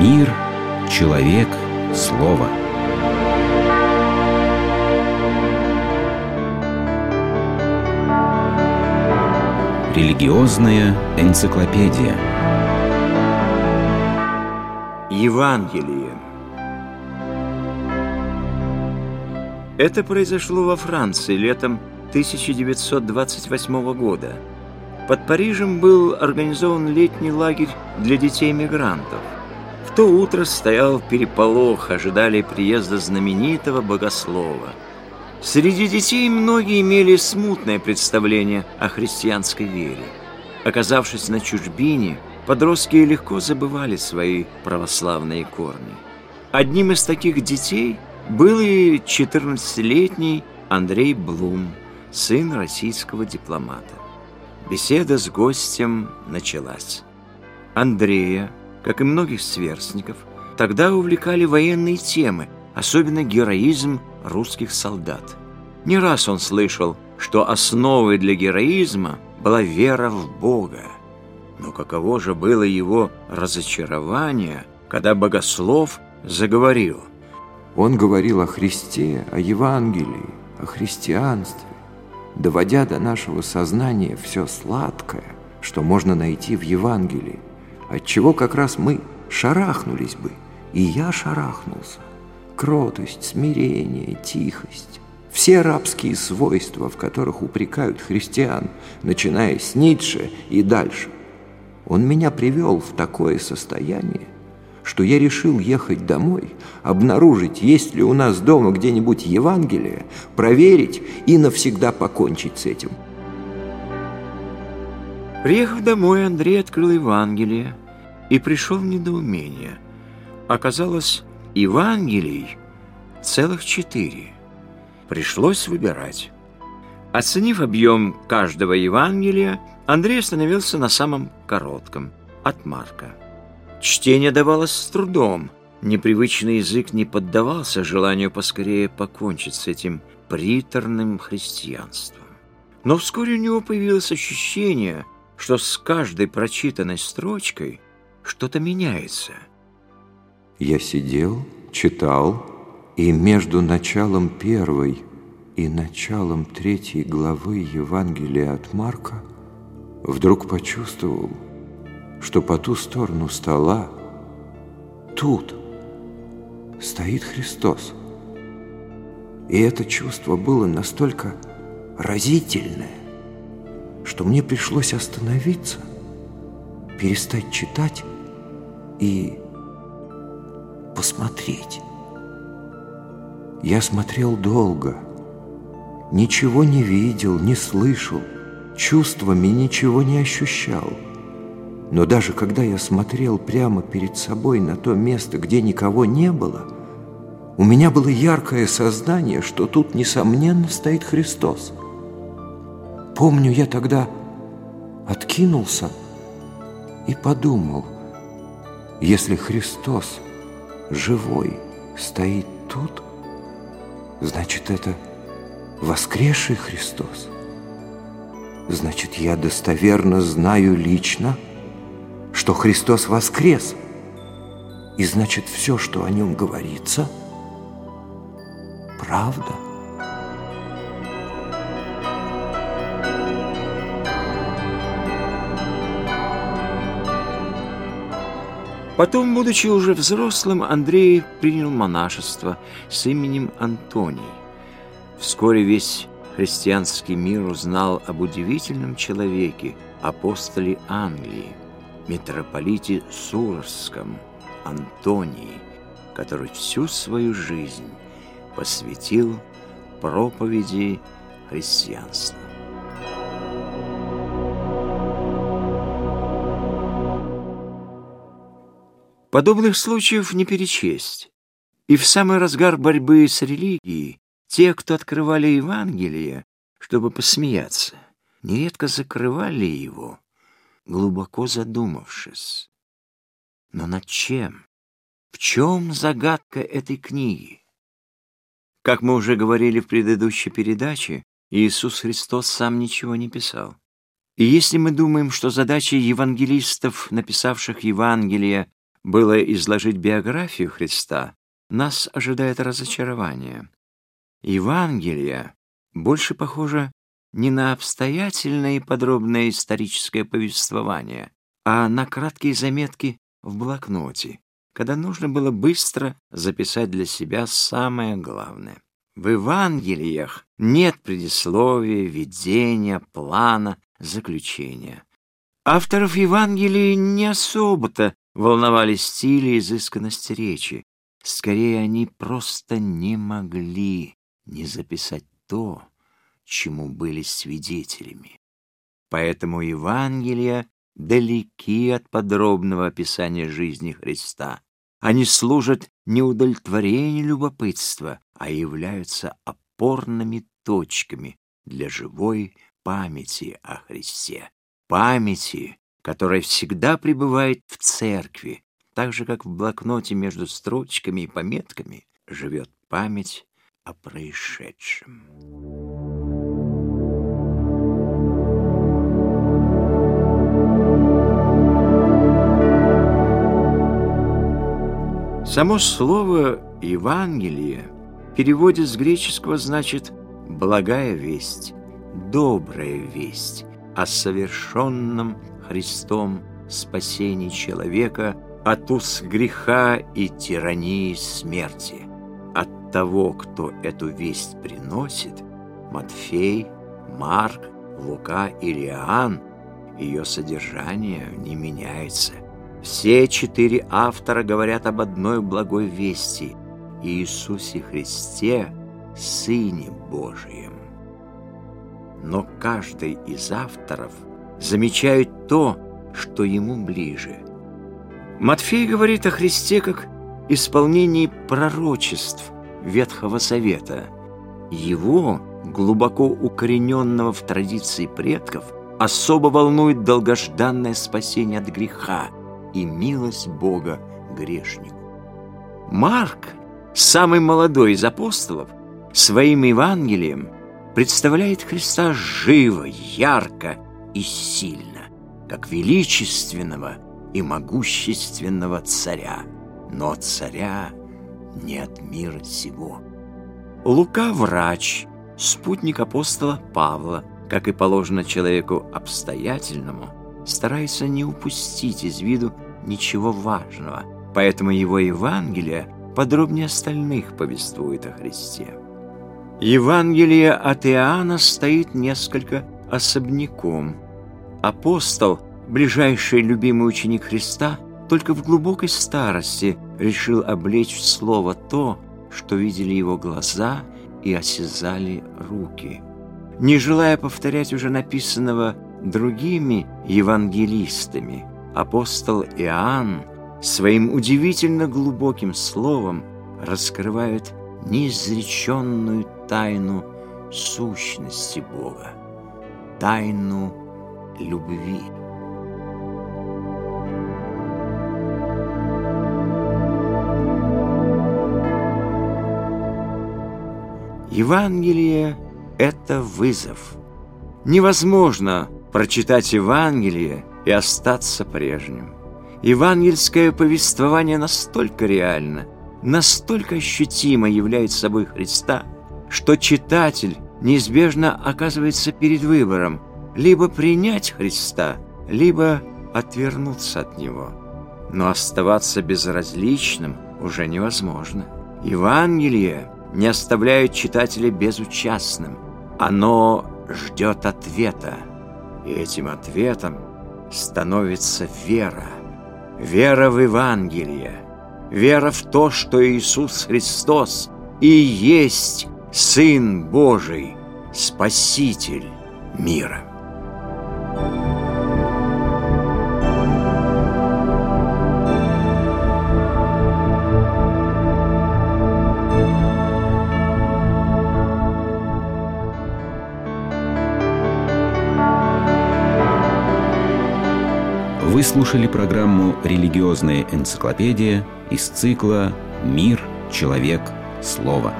Мир, человек, слово. Религиозная энциклопедия. Евангелие. Это произошло во Франции летом 1928 года. Под Парижем был организован летний лагерь для детей-мигрантов. В то утро стоял переполох, ожидали приезда знаменитого богослова. Среди детей многие имели смутное представление о христианской вере. Оказавшись на чужбине, подростки легко забывали свои православные корни. Одним из таких детей был и 14-летний Андрей Блум, сын российского дипломата. Беседа с гостем началась. Андрея, как и многих сверстников, тогда увлекали военные темы, особенно героизм русских солдат. Не раз он слышал, что основой для героизма была вера в Бога. Но каково же было его разочарование, когда богослов заговорил. Он говорил о Христе, о Евангелии, о христианстве, доводя до нашего сознания все сладкое, что можно найти в Евангелии, от чего как раз мы шарахнулись бы, и я шарахнулся. Кротость, смирение, тихость, все рабские свойства, в которых упрекают христиан, начиная с Ницше и дальше. Он меня привел в такое состояние, что я решил ехать домой, обнаружить, есть ли у нас дома где-нибудь Евангелие, проверить и навсегда покончить с этим. Приехав домой, Андрей открыл Евангелие и пришел в недоумение. Оказалось, Евангелий целых четыре. Пришлось выбирать. Оценив объем каждого Евангелия, Андрей остановился на самом коротком, от Марка. Чтение давалось с трудом. Непривычный язык не поддавался желанию поскорее покончить с этим приторным христианством. Но вскоре у него появилось ощущение, что с каждой прочитанной строчкой что-то меняется. Я сидел, читал, и между началом первой и началом третьей главы Евангелия от Марка вдруг почувствовал, что по ту сторону стола, тут, стоит Христос. И это чувство было настолько разительное, что мне пришлось остановиться, перестать читать и посмотреть. Я смотрел долго, ничего не видел, не слышал, чувствами ничего не ощущал. Но даже когда я смотрел прямо перед собой на то место, где никого не было, у меня было яркое сознание, что тут, несомненно, стоит Христос. Помню, я тогда откинулся и подумал, если Христос живой стоит тут, значит, это воскресший Христос. Значит, я достоверно знаю лично, что Христос воскрес. И значит, все, что о нем говорится, правда. Потом, будучи уже взрослым, Андрей принял монашество с именем Антоний. Вскоре весь христианский мир узнал об удивительном человеке, апостоле Англии, митрополите Сурском, Антонии, который всю свою жизнь посвятил проповеди христианства. Подобных случаев не перечесть. И в самый разгар борьбы с религией те, кто открывали Евангелие, чтобы посмеяться, нередко закрывали его, глубоко задумавшись. Но над чем? В чем загадка этой книги? Как мы уже говорили в предыдущей передаче, Иисус Христос сам ничего не писал. И если мы думаем, что задача евангелистов, написавших Евангелие, было изложить биографию Христа, нас ожидает разочарование. Евангелие больше похоже не на обстоятельное и подробное историческое повествование, а на краткие заметки в блокноте, когда нужно было быстро записать для себя самое главное. В Евангелиях нет предисловия, видения, плана, заключения. Авторов Евангелий не особо-то волновали стиль и изысканность речи. Скорее, они просто не могли не записать то, чему были свидетелями. Поэтому Евангелия далеки от подробного описания жизни Христа. Они служат не удовлетворению любопытства, а являются опорными точками для живой памяти о Христе. Памяти, которая всегда пребывает в церкви, так же, как в блокноте между строчками и пометками живет память о происшедшем. Само слово «Евангелие» в переводе с греческого значит «благая весть», «добрая весть» о совершенном Христом спасении человека от уз греха и тирании смерти. От того, кто эту весть приносит, Матфей, Марк, Лука или Иоанн, ее содержание не меняется – все четыре автора говорят об одной благой вести – Иисусе Христе, Сыне Божием. Но каждый из авторов замечает то, что ему ближе. Матфей говорит о Христе как исполнении пророчеств Ветхого Завета. Его, глубоко укорененного в традиции предков, особо волнует долгожданное спасение от греха – и милость Бога грешнику. Марк, самый молодой из апостолов, своим Евангелием представляет Христа живо, ярко и сильно, как величественного и могущественного царя, но царя не от мира сего. Лука – врач, спутник апостола Павла, как и положено человеку обстоятельному – старается не упустить из виду ничего важного, поэтому его Евангелие подробнее остальных повествует о Христе. Евангелие от Иоанна стоит несколько особняком. Апостол, ближайший любимый ученик Христа, только в глубокой старости решил облечь в слово то, что видели его глаза и осязали руки. Не желая повторять уже написанного другими евангелистами апостол Иоанн своим удивительно глубоким словом раскрывает неизреченную тайну сущности Бога, тайну любви. Евангелие — это вызов. Невозможно прочитать Евангелие и остаться прежним. Евангельское повествование настолько реально, настолько ощутимо является собой Христа, что читатель неизбежно оказывается перед выбором либо принять Христа, либо отвернуться от Него. Но оставаться безразличным уже невозможно. Евангелие не оставляет читателя безучастным. Оно ждет ответа. И этим ответом становится вера. Вера в Евангелие. Вера в то, что Иисус Христос и есть Сын Божий, Спаситель мира. Вы слушали программу «Религиозная энциклопедия» из цикла «Мир, человек, слово».